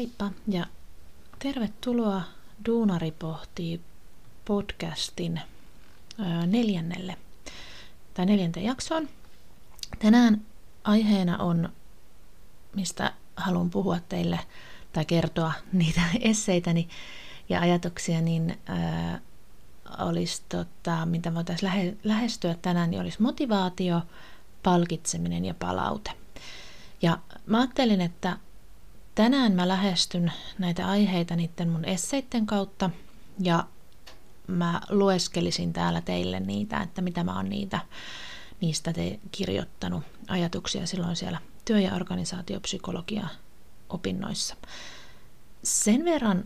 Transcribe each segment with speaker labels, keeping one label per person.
Speaker 1: Heippa ja tervetuloa Duunari pohtii podcastin neljännelle tai neljänteen jaksoon. Tänään aiheena on, mistä haluan puhua teille tai kertoa niitä esseitäni ja ajatuksia, niin ää, olisi, tota, mitä voitaisiin lähe, lähestyä tänään, niin olisi motivaatio, palkitseminen ja palaute. Ja mä ajattelin, että tänään mä lähestyn näitä aiheita niiden mun esseitten kautta ja mä lueskelisin täällä teille niitä, että mitä mä oon niitä, niistä te kirjoittanut ajatuksia silloin siellä työ- ja organisaatiopsykologia opinnoissa. Sen verran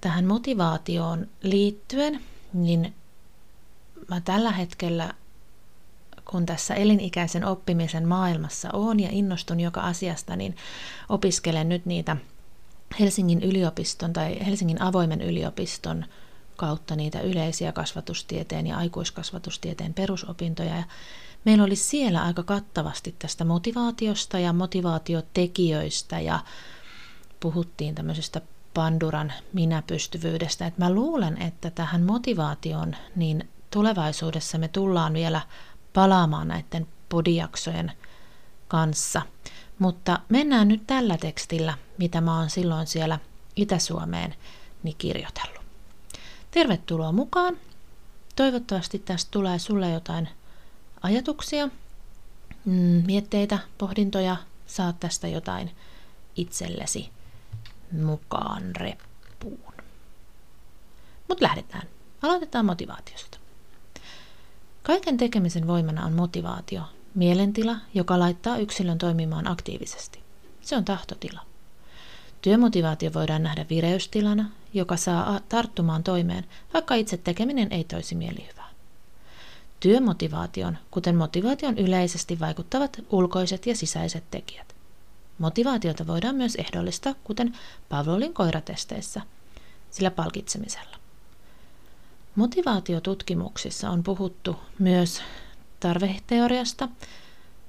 Speaker 1: tähän motivaatioon liittyen, niin mä tällä hetkellä, kun tässä elinikäisen oppimisen maailmassa on ja innostun joka asiasta, niin opiskelen nyt niitä Helsingin yliopiston tai Helsingin avoimen yliopiston kautta niitä yleisiä kasvatustieteen ja aikuiskasvatustieteen perusopintoja. Ja meillä oli siellä aika kattavasti tästä motivaatiosta ja motivaatiotekijöistä ja puhuttiin tämmöisestä Panduran minäpystyvyydestä. Et mä luulen, että tähän motivaatioon niin tulevaisuudessa me tullaan vielä palaamaan näiden podijaksojen kanssa. Mutta mennään nyt tällä tekstillä, mitä mä oon silloin siellä Itä-Suomeen niin kirjoitellut. Tervetuloa mukaan. Toivottavasti tästä tulee sulle jotain ajatuksia, mm, mietteitä, pohdintoja, saat tästä jotain itsellesi mukaan reppuun. Mutta lähdetään. Aloitetaan motivaatiosta. Kaiken tekemisen voimana on motivaatio, mielentila, joka laittaa yksilön toimimaan aktiivisesti. Se on tahtotila. Työmotivaatio voidaan nähdä vireystilana, joka saa tarttumaan toimeen, vaikka itse tekeminen ei toisi mielihyvää. Työmotivaation, kuten motivaation yleisesti vaikuttavat ulkoiset ja sisäiset tekijät. Motivaatiota voidaan myös ehdollistaa, kuten Pavlovin koiratesteissä, sillä palkitsemisella. Motivaatiotutkimuksissa on puhuttu myös tarveteoriasta,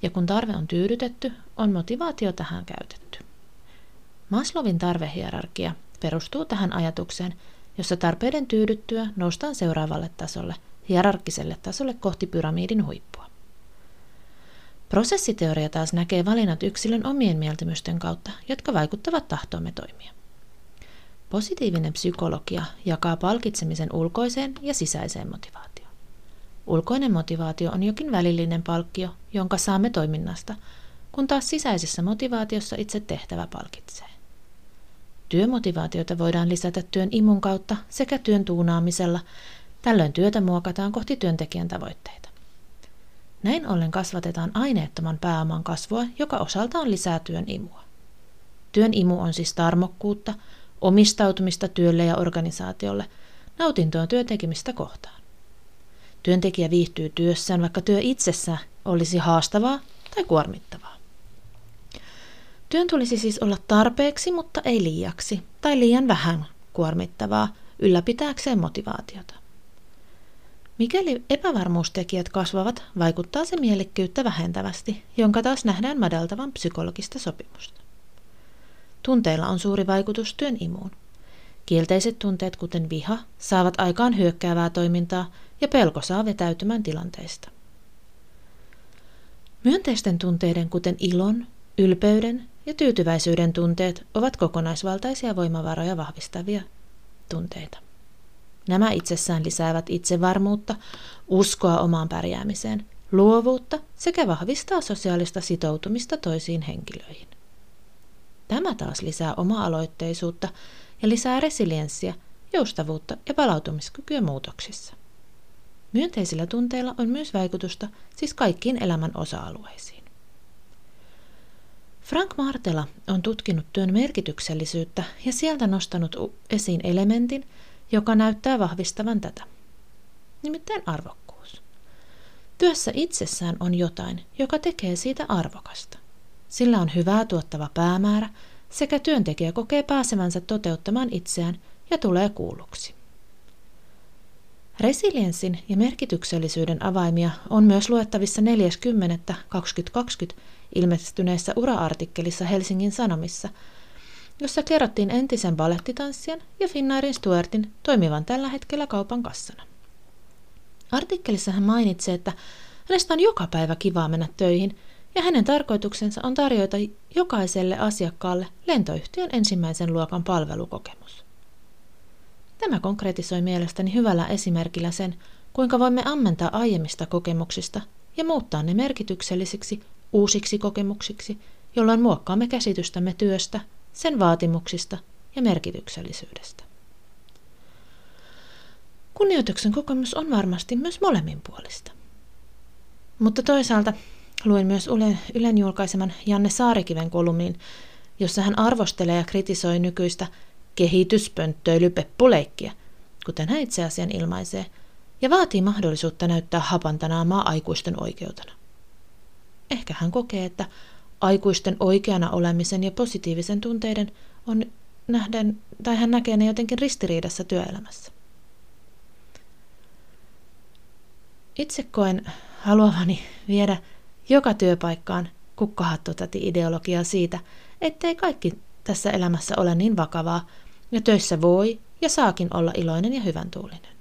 Speaker 1: ja kun tarve on tyydytetty, on motivaatio tähän käytetty. Maslovin tarvehierarkia perustuu tähän ajatukseen, jossa tarpeiden tyydyttyä noustaan seuraavalle tasolle, hierarkkiselle tasolle kohti pyramidin huippua. Prosessiteoria taas näkee valinnat yksilön omien mieltymysten kautta, jotka vaikuttavat tahtoomme toimia. Positiivinen psykologia jakaa palkitsemisen ulkoiseen ja sisäiseen motivaatioon. Ulkoinen motivaatio on jokin välillinen palkkio, jonka saamme toiminnasta, kun taas sisäisessä motivaatiossa itse tehtävä palkitsee. Työmotivaatiota voidaan lisätä työn imun kautta sekä työn tuunaamisella, tällöin työtä muokataan kohti työntekijän tavoitteita. Näin ollen kasvatetaan aineettoman pääoman kasvua, joka osaltaan lisää työn imua. Työn imu on siis tarmokkuutta, omistautumista työlle ja organisaatiolle, nautintoa työtekemistä kohtaan. Työntekijä viihtyy työssään, vaikka työ itsessään olisi haastavaa tai kuormittavaa. Työn tulisi siis olla tarpeeksi, mutta ei liiaksi, tai liian vähän kuormittavaa, ylläpitääkseen motivaatiota. Mikäli epävarmuustekijät kasvavat, vaikuttaa se mielekkyyttä vähentävästi, jonka taas nähdään madaltavan psykologista sopimusta. Tunteilla on suuri vaikutus työn imuun. Kielteiset tunteet, kuten viha, saavat aikaan hyökkäävää toimintaa ja pelko saa vetäytymään tilanteista. Myönteisten tunteiden, kuten ilon, ylpeyden ja tyytyväisyyden tunteet, ovat kokonaisvaltaisia voimavaroja vahvistavia tunteita. Nämä itsessään lisäävät itsevarmuutta, uskoa omaan pärjäämiseen, luovuutta sekä vahvistaa sosiaalista sitoutumista toisiin henkilöihin. Tämä taas lisää oma-aloitteisuutta ja lisää resilienssiä, joustavuutta ja palautumiskykyä muutoksissa. Myönteisillä tunteilla on myös vaikutusta siis kaikkiin elämän osa-alueisiin. Frank Martela on tutkinut työn merkityksellisyyttä ja sieltä nostanut esiin elementin, joka näyttää vahvistavan tätä. Nimittäin arvokkuus. Työssä itsessään on jotain, joka tekee siitä arvokasta. Sillä on hyvää tuottava päämäärä sekä työntekijä kokee pääsevänsä toteuttamaan itseään ja tulee kuulluksi. Resilienssin ja merkityksellisyyden avaimia on myös luettavissa 40.2020 ilmestyneessä ura-artikkelissa Helsingin Sanomissa, jossa kerrottiin entisen balettitanssijan ja Finnairin Stuartin toimivan tällä hetkellä kaupan kassana. Artikkelissa hän mainitsee, että hänestä on joka päivä kivaa mennä töihin ja hänen tarkoituksensa on tarjota jokaiselle asiakkaalle lentoyhtiön ensimmäisen luokan palvelukokemus. Tämä konkretisoi mielestäni hyvällä esimerkillä sen, kuinka voimme ammentaa aiemmista kokemuksista ja muuttaa ne merkityksellisiksi uusiksi kokemuksiksi, jolloin muokkaamme käsitystämme työstä, sen vaatimuksista ja merkityksellisyydestä. Kunnioituksen kokemus on varmasti myös molemminpuolista. Mutta toisaalta luin myös Ylen, julkaiseman Janne Saarikiven kolumnin, jossa hän arvostelee ja kritisoi nykyistä kehityspönttöilypeppuleikkiä, kuten hän itse asian ilmaisee, ja vaatii mahdollisuutta näyttää hapantanaamaa aikuisten oikeutena. Ehkä hän kokee, että aikuisten oikeana olemisen ja positiivisen tunteiden on nähden, tai hän näkee ne jotenkin ristiriidassa työelämässä. Itse koen haluavani viedä joka työpaikkaan kukkahattotäti ideologiaa siitä, ettei kaikki tässä elämässä ole niin vakavaa, ja töissä voi ja saakin olla iloinen ja hyvän tuulinen.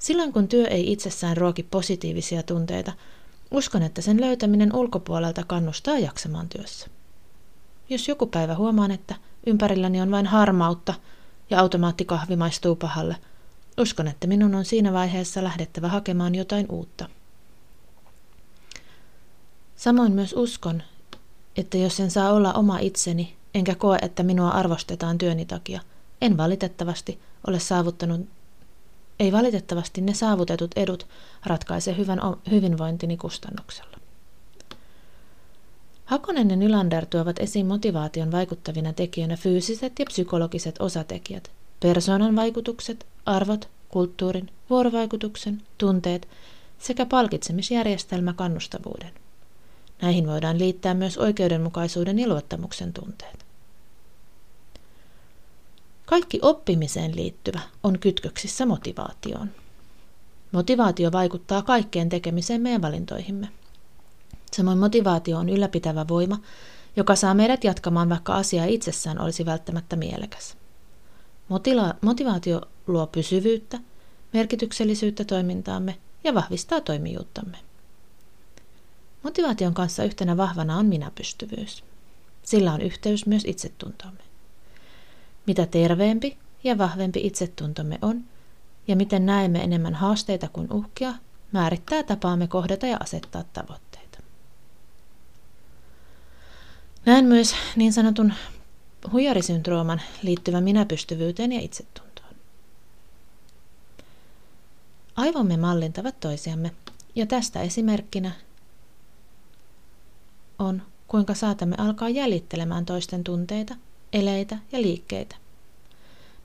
Speaker 1: Silloin kun työ ei itsessään ruoki positiivisia tunteita, uskon, että sen löytäminen ulkopuolelta kannustaa jaksamaan työssä. Jos joku päivä huomaan, että ympärilläni on vain harmautta ja automaattikahvi maistuu pahalle, uskon, että minun on siinä vaiheessa lähdettävä hakemaan jotain uutta. Samoin myös uskon, että jos en saa olla oma itseni, enkä koe, että minua arvostetaan työni takia, en valitettavasti ole saavuttanut, ei valitettavasti ne saavutetut edut ratkaise hyvän hyvinvointini kustannuksella. Hakonen ja Nylander tuovat esiin motivaation vaikuttavina tekijöinä fyysiset ja psykologiset osatekijät, persoonan vaikutukset, arvot, kulttuurin, vuorovaikutuksen, tunteet sekä palkitsemisjärjestelmä kannustavuuden. Näihin voidaan liittää myös oikeudenmukaisuuden ja luottamuksen tunteet. Kaikki oppimiseen liittyvä on kytköksissä motivaatioon. Motivaatio vaikuttaa kaikkeen tekemiseen ja valintoihimme. Samoin motivaatio on ylläpitävä voima, joka saa meidät jatkamaan, vaikka asia itsessään olisi välttämättä mielekäs. Motila- motivaatio luo pysyvyyttä, merkityksellisyyttä toimintaamme ja vahvistaa toimijuuttamme. Motivaation kanssa yhtenä vahvana on minäpystyvyys. Sillä on yhteys myös itsetuntomme. Mitä terveempi ja vahvempi itsetuntomme on, ja miten näemme enemmän haasteita kuin uhkia, määrittää tapaamme kohdata ja asettaa tavoitteita. Näen myös niin sanotun huijarisyndrooman liittyvän minäpystyvyyteen ja itsetuntoon. Aivomme mallintavat toisiamme, ja tästä esimerkkinä on, kuinka saatamme alkaa jäljittelemään toisten tunteita, eleitä ja liikkeitä.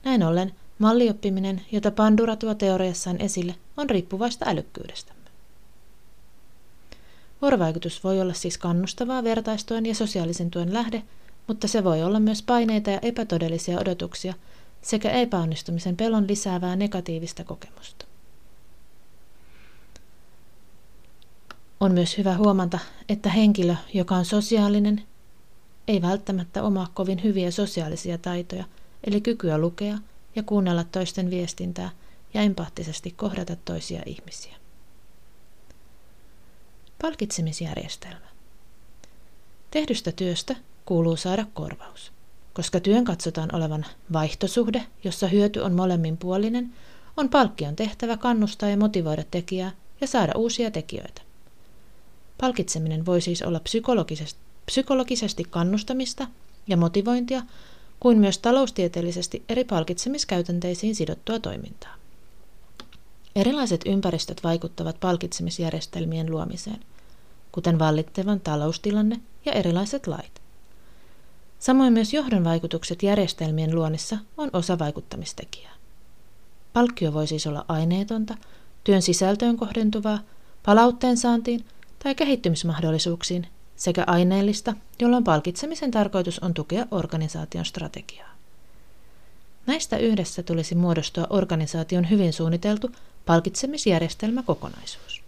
Speaker 1: Näin ollen mallioppiminen, jota Pandura tuo teoriassaan esille, on riippuvaista älykkyydestämme. Vuorovaikutus voi olla siis kannustavaa vertaistuen ja sosiaalisen tuen lähde, mutta se voi olla myös paineita ja epätodellisia odotuksia sekä epäonnistumisen pelon lisäävää negatiivista kokemusta. On myös hyvä huomata, että henkilö, joka on sosiaalinen, ei välttämättä omaa kovin hyviä sosiaalisia taitoja, eli kykyä lukea ja kuunnella toisten viestintää ja empaattisesti kohdata toisia ihmisiä. Palkitsemisjärjestelmä. Tehdystä työstä kuuluu saada korvaus. Koska työn katsotaan olevan vaihtosuhde, jossa hyöty on molemminpuolinen, on palkkion tehtävä kannustaa ja motivoida tekijää ja saada uusia tekijöitä. Palkitseminen voi siis olla psykologisesti, psykologisesti kannustamista ja motivointia, kuin myös taloustieteellisesti eri palkitsemiskäytänteisiin sidottua toimintaa. Erilaiset ympäristöt vaikuttavat palkitsemisjärjestelmien luomiseen, kuten vallittevan taloustilanne ja erilaiset lait. Samoin myös johdon vaikutukset järjestelmien luonnissa on osa vaikuttamistekijää. Palkkio voi siis olla aineetonta, työn sisältöön kohdentuvaa, palautteen saantiin tai kehittymismahdollisuuksiin sekä aineellista, jolloin palkitsemisen tarkoitus on tukea organisaation strategiaa. Näistä yhdessä tulisi muodostua organisaation hyvin suunniteltu palkitsemisjärjestelmäkokonaisuus.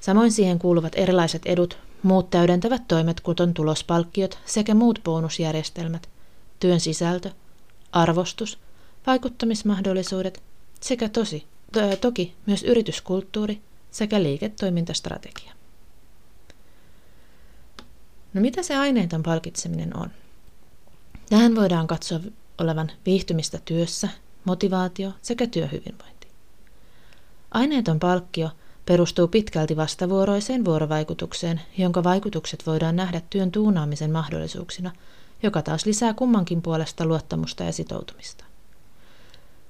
Speaker 1: Samoin siihen kuuluvat erilaiset edut, muut täydentävät toimet, kuten tulospalkkiot sekä muut bonusjärjestelmät, työn sisältö, arvostus, vaikuttamismahdollisuudet sekä tosi, to, toki myös yrityskulttuuri sekä liiketoimintastrategia. No mitä se aineeton palkitseminen on? Tähän voidaan katsoa olevan viihtymistä työssä, motivaatio sekä työhyvinvointi. Aineeton palkkio perustuu pitkälti vastavuoroiseen vuorovaikutukseen, jonka vaikutukset voidaan nähdä työn tuunaamisen mahdollisuuksina, joka taas lisää kummankin puolesta luottamusta ja sitoutumista.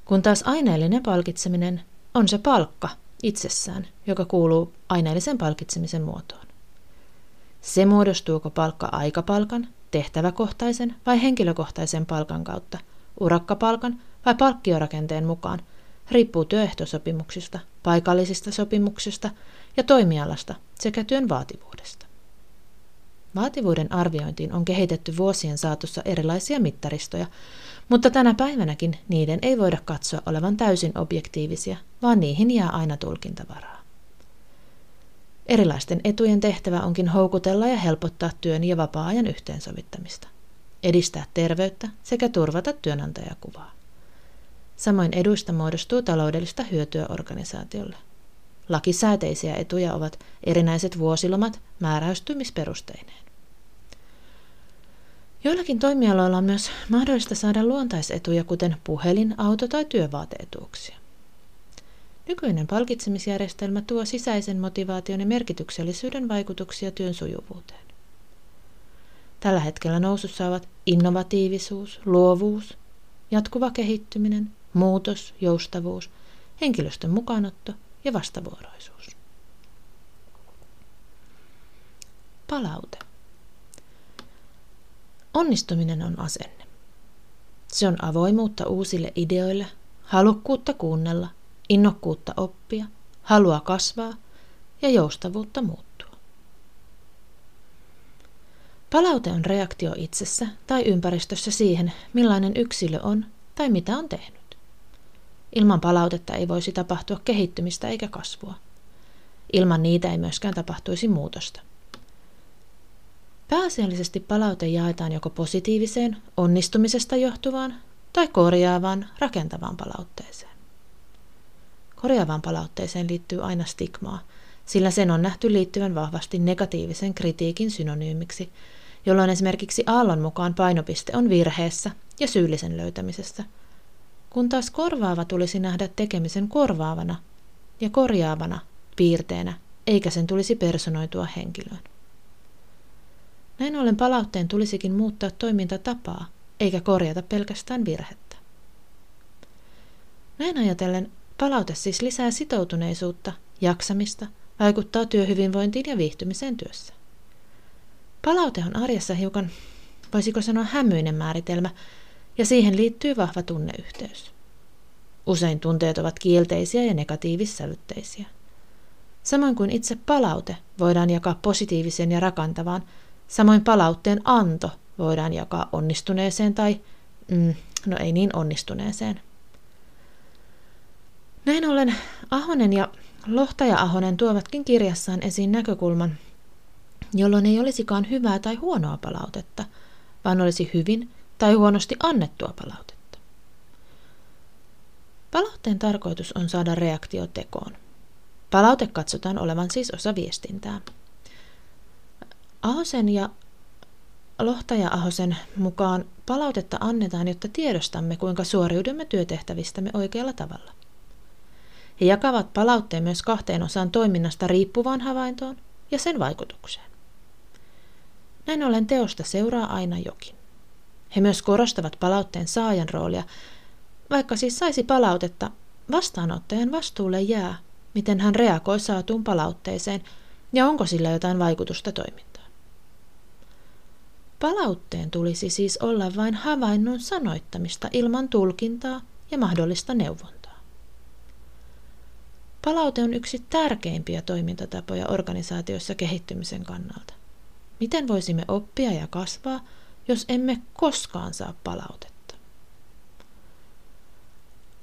Speaker 1: Kun taas aineellinen palkitseminen on se palkka itsessään, joka kuuluu aineellisen palkitsemisen muotoon. Se muodostuuko palkka aikapalkan, tehtäväkohtaisen vai henkilökohtaisen palkan kautta, urakkapalkan vai palkkiorakenteen mukaan, riippuu työehtosopimuksista, paikallisista sopimuksista ja toimialasta sekä työn vaativuudesta. Vaativuuden arviointiin on kehitetty vuosien saatossa erilaisia mittaristoja, mutta tänä päivänäkin niiden ei voida katsoa olevan täysin objektiivisia, vaan niihin jää aina tulkintavaraa. Erilaisten etujen tehtävä onkin houkutella ja helpottaa työn ja vapaa-ajan yhteensovittamista, edistää terveyttä sekä turvata työnantajakuvaa. Samoin eduista muodostuu taloudellista hyötyä organisaatiolle. Lakisääteisiä etuja ovat erinäiset vuosilomat määräystymisperusteineen. Joillakin toimialoilla on myös mahdollista saada luontaisetuja, kuten puhelin, auto tai työvaateetuuksia. Nykyinen palkitsemisjärjestelmä tuo sisäisen motivaation ja merkityksellisyyden vaikutuksia työn sujuvuuteen. Tällä hetkellä nousussa ovat innovatiivisuus, luovuus, jatkuva kehittyminen, muutos, joustavuus, henkilöstön mukaanotto ja vastavuoroisuus. Palaute. Onnistuminen on asenne. Se on avoimuutta uusille ideoille, halukkuutta kuunnella, innokkuutta oppia, halua kasvaa ja joustavuutta muuttua. Palaute on reaktio itsessä tai ympäristössä siihen, millainen yksilö on tai mitä on tehnyt. Ilman palautetta ei voisi tapahtua kehittymistä eikä kasvua. Ilman niitä ei myöskään tapahtuisi muutosta. Pääasiallisesti palaute jaetaan joko positiiviseen, onnistumisesta johtuvaan tai korjaavaan, rakentavaan palautteeseen. Korjaavaan palautteeseen liittyy aina stigmaa, sillä sen on nähty liittyvän vahvasti negatiivisen kritiikin synonyymiksi, jolloin esimerkiksi Aallon mukaan painopiste on virheessä ja syyllisen löytämisessä, kun taas korvaava tulisi nähdä tekemisen korvaavana ja korjaavana piirteenä, eikä sen tulisi personoitua henkilöön. Näin ollen palautteen tulisikin muuttaa toimintatapaa, eikä korjata pelkästään virhettä. Näin ajatellen palaute siis lisää sitoutuneisuutta, jaksamista, vaikuttaa työhyvinvointiin ja viihtymiseen työssä. Palaute on arjessa hiukan, voisiko sanoa hämyinen määritelmä, ja siihen liittyy vahva tunneyhteys. Usein tunteet ovat kielteisiä ja negatiivissävytteisiä. Samoin kuin itse palaute voidaan jakaa positiiviseen ja rakantavaan, Samoin palautteen anto voidaan jakaa onnistuneeseen tai, mm, no ei niin onnistuneeseen. Näin ollen Ahonen ja Lohtaja Ahonen tuovatkin kirjassaan esiin näkökulman, jolloin ei olisikaan hyvää tai huonoa palautetta, vaan olisi hyvin tai huonosti annettua palautetta. Palautteen tarkoitus on saada reaktio tekoon. Palaute katsotaan olevan siis osa viestintää. Ahosen ja Lohtaja-Ahosen mukaan palautetta annetaan, jotta tiedostamme, kuinka suoriudumme työtehtävistämme oikealla tavalla. He jakavat palautteen myös kahteen osaan toiminnasta riippuvaan havaintoon ja sen vaikutukseen. Näin ollen teosta seuraa aina jokin. He myös korostavat palautteen saajan roolia, vaikka siis saisi palautetta, vastaanottajan vastuulle jää, miten hän reagoi saatuun palautteeseen ja onko sillä jotain vaikutusta toimintaan. Palautteen tulisi siis olla vain havainnon sanoittamista ilman tulkintaa ja mahdollista neuvontaa. Palaute on yksi tärkeimpiä toimintatapoja organisaatioissa kehittymisen kannalta. Miten voisimme oppia ja kasvaa, jos emme koskaan saa palautetta?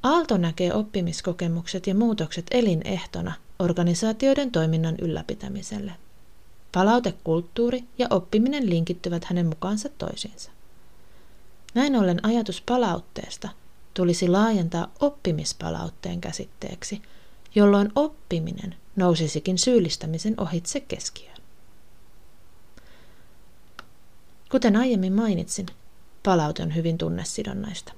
Speaker 1: Aalto näkee oppimiskokemukset ja muutokset elinehtona organisaatioiden toiminnan ylläpitämiselle. Palautekulttuuri ja oppiminen linkittyvät hänen mukaansa toisiinsa. Näin ollen ajatus palautteesta tulisi laajentaa oppimispalautteen käsitteeksi, jolloin oppiminen nousisikin syyllistämisen ohitse keskiöön. Kuten aiemmin mainitsin, palaute on hyvin tunnesidonnaista.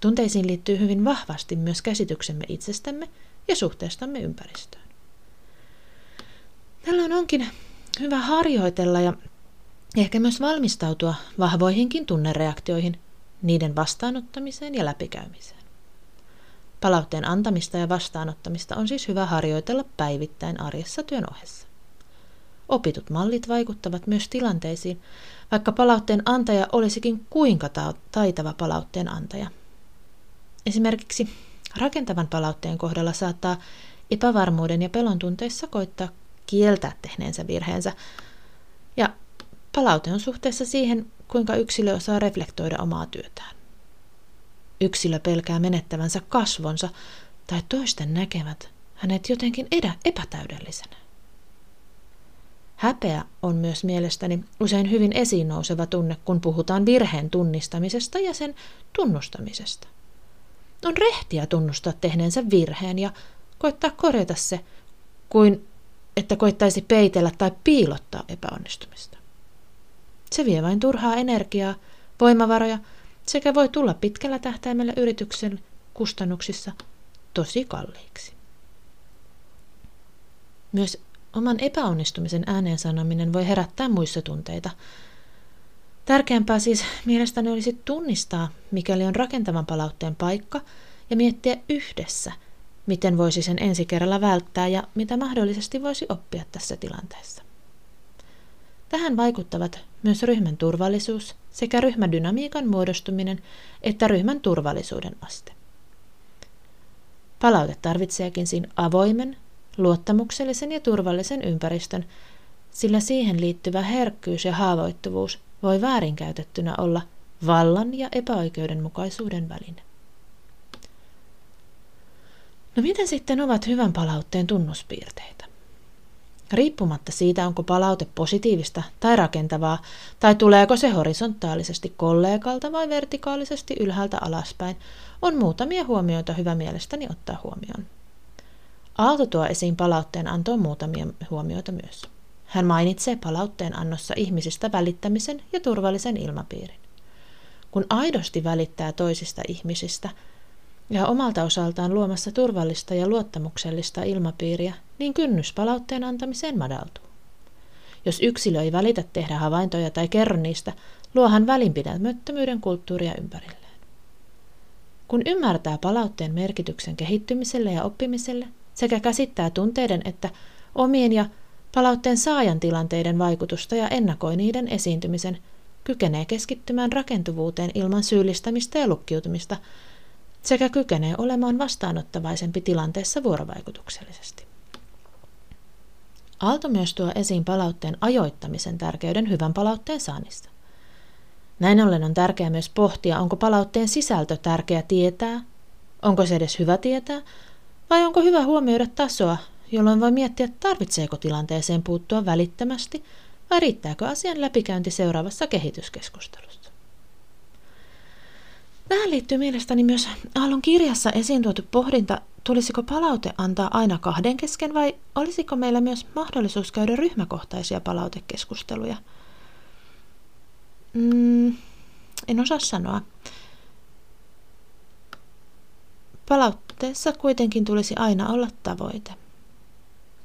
Speaker 1: Tunteisiin liittyy hyvin vahvasti myös käsityksemme itsestämme ja suhteestamme ympäristöön. Tällöin onkin hyvä harjoitella ja ehkä myös valmistautua vahvoihinkin tunnereaktioihin, niiden vastaanottamiseen ja läpikäymiseen. Palautteen antamista ja vastaanottamista on siis hyvä harjoitella päivittäin arjessa työn ohessa. Opitut mallit vaikuttavat myös tilanteisiin, vaikka palautteen antaja olisikin kuinka taitava palautteen antaja. Esimerkiksi rakentavan palautteen kohdalla saattaa epävarmuuden ja pelon tunteissa koittaa kieltää tehneensä virheensä, ja palaute on suhteessa siihen, kuinka yksilö osaa reflektoida omaa työtään. Yksilö pelkää menettävänsä kasvonsa tai toisten näkevät hänet jotenkin edä epätäydellisenä. Häpeä on myös mielestäni usein hyvin esiin nouseva tunne, kun puhutaan virheen tunnistamisesta ja sen tunnustamisesta. On rehtiä tunnustaa tehneensä virheen ja koittaa korjata se, kuin että koittaisi peitellä tai piilottaa epäonnistumista. Se vie vain turhaa energiaa, voimavaroja sekä voi tulla pitkällä tähtäimellä yrityksen kustannuksissa tosi kalliiksi. Myös oman epäonnistumisen ääneen sanominen voi herättää muissa tunteita. Tärkeämpää siis mielestäni olisi tunnistaa, mikäli on rakentavan palautteen paikka, ja miettiä yhdessä, miten voisi sen ensi kerralla välttää ja mitä mahdollisesti voisi oppia tässä tilanteessa. Tähän vaikuttavat myös ryhmän turvallisuus sekä ryhmädynamiikan muodostuminen että ryhmän turvallisuuden aste. Palaute tarvitseekin siinä avoimen, luottamuksellisen ja turvallisen ympäristön, sillä siihen liittyvä herkkyys ja haavoittuvuus voi väärinkäytettynä olla vallan ja epäoikeudenmukaisuuden väline. No miten sitten ovat hyvän palautteen tunnuspiirteitä? Riippumatta siitä, onko palaute positiivista tai rakentavaa, tai tuleeko se horisontaalisesti kollegalta vai vertikaalisesti ylhäältä alaspäin, on muutamia huomioita hyvä mielestäni ottaa huomioon. Aalto tuo esiin palautteen antoon muutamia huomioita myös. Hän mainitsee palautteen annossa ihmisistä välittämisen ja turvallisen ilmapiirin. Kun aidosti välittää toisista ihmisistä ja omalta osaltaan luomassa turvallista ja luottamuksellista ilmapiiriä, niin kynnys palautteen antamiseen madaltuu. Jos yksilö ei välitä tehdä havaintoja tai kerro niistä, luo hän kulttuuria ympärilleen. Kun ymmärtää palautteen merkityksen kehittymiselle ja oppimiselle, sekä käsittää tunteiden että omien ja palautteen saajan tilanteiden vaikutusta ja ennakoi niiden esiintymisen, kykenee keskittymään rakentuvuuteen ilman syyllistämistä ja lukkiutumista, sekä kykenee olemaan vastaanottavaisempi tilanteessa vuorovaikutuksellisesti. Aalto myös tuo esiin palautteen ajoittamisen tärkeyden hyvän palautteen saannissa. Näin ollen on tärkeää myös pohtia, onko palautteen sisältö tärkeä tietää, onko se edes hyvä tietää, vai onko hyvä huomioida tasoa, jolloin voi miettiä, tarvitseeko tilanteeseen puuttua välittömästi vai riittääkö asian läpikäynti seuraavassa kehityskeskustelussa. Tähän liittyy mielestäni myös Aallon kirjassa esiin tuotu pohdinta, tulisiko palaute antaa aina kahden kesken vai olisiko meillä myös mahdollisuus käydä ryhmäkohtaisia palautekeskusteluja. Mm, en osaa sanoa. Palautteessa kuitenkin tulisi aina olla tavoite.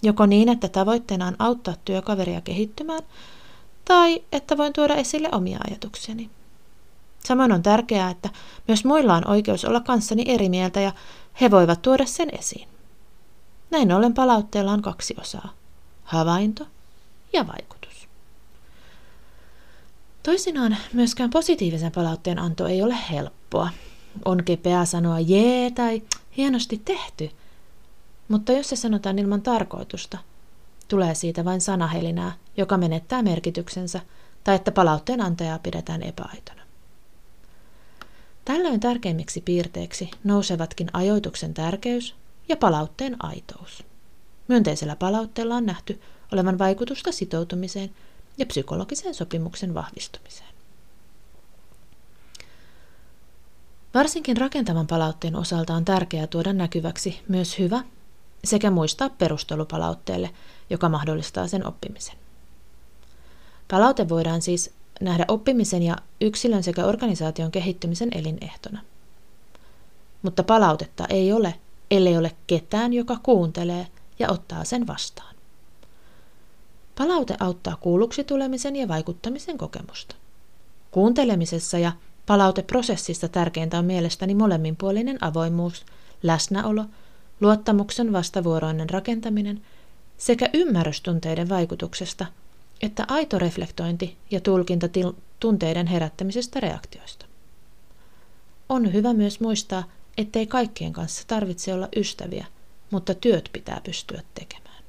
Speaker 1: Joko niin, että tavoitteena on auttaa työkaveria kehittymään, tai että voin tuoda esille omia ajatuksiani. Samoin on tärkeää, että myös muilla on oikeus olla kanssani eri mieltä ja he voivat tuoda sen esiin. Näin ollen palautteella on kaksi osaa, havainto ja vaikutus. Toisinaan myöskään positiivisen palautteen anto ei ole helppoa, on kepeää sanoa jee tai hienosti tehty, mutta jos se sanotaan ilman tarkoitusta, tulee siitä vain sanahelinää, joka menettää merkityksensä, tai että palautteen antajaa pidetään epäaitona. Tällöin tärkeimmiksi piirteiksi nousevatkin ajoituksen tärkeys ja palautteen aitous. Myönteisellä palautteella on nähty olevan vaikutusta sitoutumiseen ja psykologisen sopimuksen vahvistumiseen. Varsinkin rakentavan palautteen osalta on tärkeää tuoda näkyväksi myös hyvä sekä muistaa perustelupalautteelle, joka mahdollistaa sen oppimisen. Palaute voidaan siis nähdä oppimisen ja yksilön sekä organisaation kehittymisen elinehtona. Mutta palautetta ei ole, ellei ole ketään, joka kuuntelee ja ottaa sen vastaan. Palaute auttaa kuulluksi tulemisen ja vaikuttamisen kokemusta. Kuuntelemisessa ja palauteprosessissa tärkeintä on mielestäni molemminpuolinen avoimuus, läsnäolo, luottamuksen vastavuoroinen rakentaminen sekä ymmärrystunteiden vaikutuksesta – että aito reflektointi ja tulkinta tunteiden herättämisestä reaktioista. On hyvä myös muistaa, ettei kaikkien kanssa tarvitse olla ystäviä, mutta työt pitää pystyä tekemään.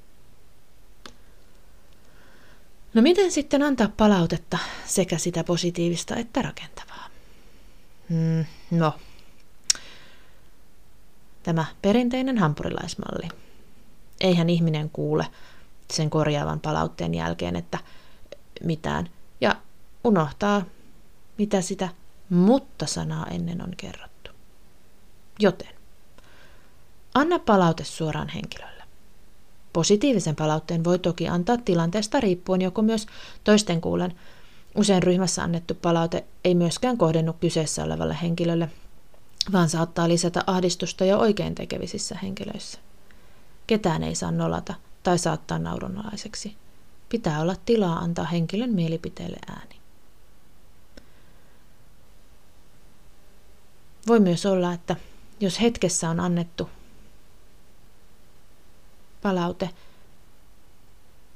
Speaker 1: No miten sitten antaa palautetta sekä sitä positiivista että rakentavaa? Hmm, no, tämä perinteinen hampurilaismalli. Eihän ihminen kuule, sen korjaavan palautteen jälkeen, että mitään. Ja unohtaa, mitä sitä mutta-sanaa ennen on kerrottu. Joten, anna palaute suoraan henkilölle. Positiivisen palautteen voi toki antaa tilanteesta riippuen joko myös toisten kuulen. Usein ryhmässä annettu palaute ei myöskään kohdennu kyseessä olevalle henkilölle, vaan saattaa lisätä ahdistusta jo oikein tekevisissä henkilöissä. Ketään ei saa nolata – tai saattaa naurunalaiseksi. Pitää olla tilaa antaa henkilön mielipiteelle ääni. Voi myös olla, että jos hetkessä on annettu palaute,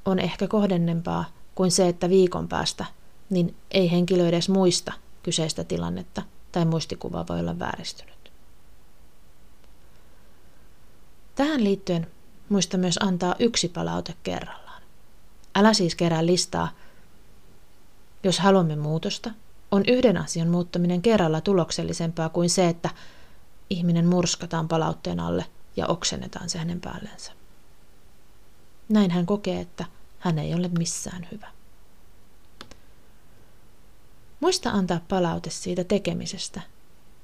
Speaker 1: on ehkä kohdennempaa kuin se, että viikon päästä niin ei henkilö edes muista kyseistä tilannetta tai muistikuva voi olla vääristynyt. Tähän liittyen Muista myös antaa yksi palaute kerrallaan. Älä siis kerää listaa. Jos haluamme muutosta, on yhden asian muuttaminen kerralla tuloksellisempaa kuin se, että ihminen murskataan palautteen alle ja oksennetaan se hänen päällensä. Näin hän kokee, että hän ei ole missään hyvä. Muista antaa palaute siitä tekemisestä,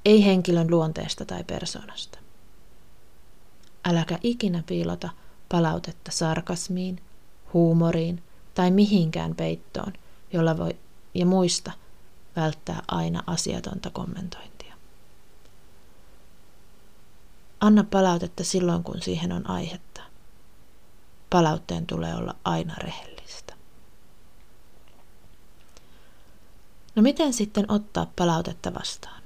Speaker 1: ei henkilön luonteesta tai persoonasta. Äläkä ikinä piilota palautetta sarkasmiin, huumoriin tai mihinkään peittoon, jolla voi ja muista välttää aina asiatonta kommentointia. Anna palautetta silloin, kun siihen on aihetta. Palautteen tulee olla aina rehellistä. No miten sitten ottaa palautetta vastaan?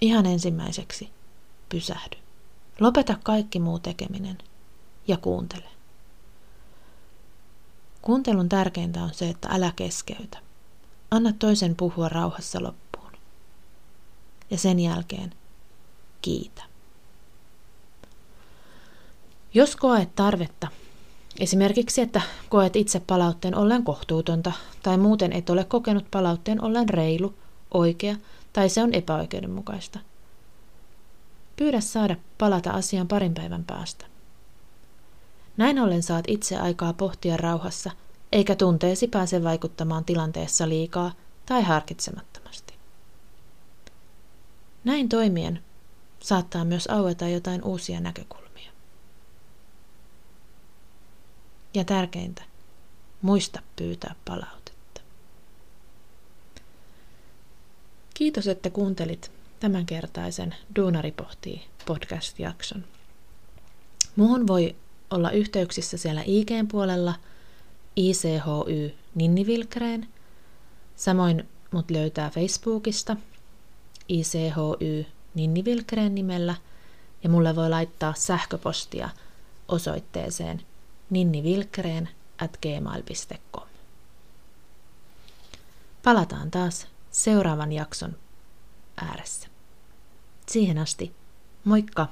Speaker 1: Ihan ensimmäiseksi pysähdy. Lopeta kaikki muu tekeminen ja kuuntele. Kuuntelun tärkeintä on se, että älä keskeytä. Anna toisen puhua rauhassa loppuun. Ja sen jälkeen kiitä. Jos koet tarvetta, esimerkiksi että koet itse palautteen ollen kohtuutonta tai muuten et ole kokenut palautteen ollen reilu, oikea tai se on epäoikeudenmukaista – Pyydä saada palata asiaan parin päivän päästä. Näin ollen saat itse aikaa pohtia rauhassa, eikä tunteesi pääse vaikuttamaan tilanteessa liikaa tai harkitsemattomasti. Näin toimien saattaa myös aueta jotain uusia näkökulmia. Ja tärkeintä, muista pyytää palautetta. Kiitos, että kuuntelit tämänkertaisen Duunari pohtii podcast-jakson. Muuhun voi olla yhteyksissä siellä IGn puolella ICHY Ninnivilkreen. Samoin mut löytää Facebookista ICHY Ninnivilkreen nimellä ja mulle voi laittaa sähköpostia osoitteeseen ninnivilkreen at gmail.com. Palataan taas seuraavan jakson ääressä. Siihen asti, moikka!